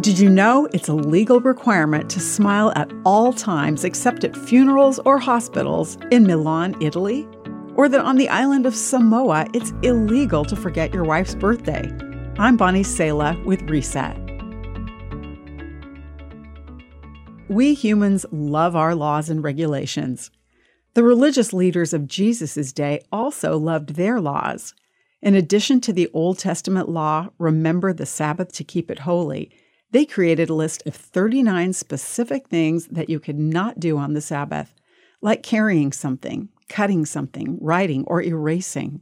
Did you know it's a legal requirement to smile at all times except at funerals or hospitals in Milan, Italy? Or that on the island of Samoa, it's illegal to forget your wife's birthday? I'm Bonnie Sala with Reset. We humans love our laws and regulations. The religious leaders of Jesus' day also loved their laws. In addition to the Old Testament law, remember the Sabbath to keep it holy, they created a list of 39 specific things that you could not do on the Sabbath, like carrying something, cutting something, writing, or erasing.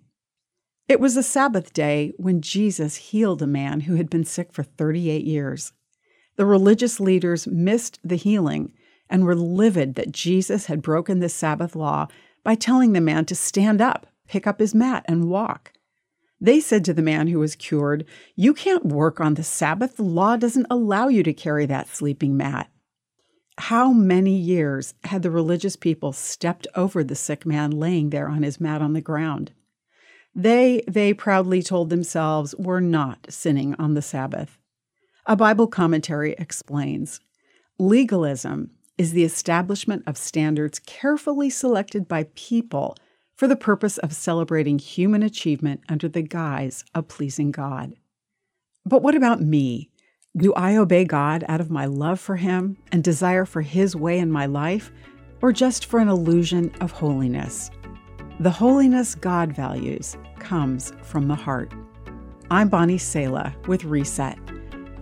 It was a Sabbath day when Jesus healed a man who had been sick for 38 years. The religious leaders missed the healing and were livid that Jesus had broken the Sabbath law by telling the man to stand up, pick up his mat, and walk. They said to the man who was cured, You can't work on the Sabbath. The law doesn't allow you to carry that sleeping mat. How many years had the religious people stepped over the sick man laying there on his mat on the ground? They, they proudly told themselves, were not sinning on the Sabbath. A Bible commentary explains legalism is the establishment of standards carefully selected by people for the purpose of celebrating human achievement under the guise of pleasing God. But what about me? Do I obey God out of my love for Him and desire for His way in my life, or just for an illusion of holiness? The holiness God values comes from the heart. I'm Bonnie Sala with Reset.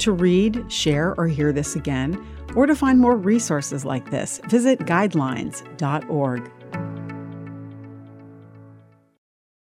To read, share, or hear this again, or to find more resources like this, visit guidelines.org.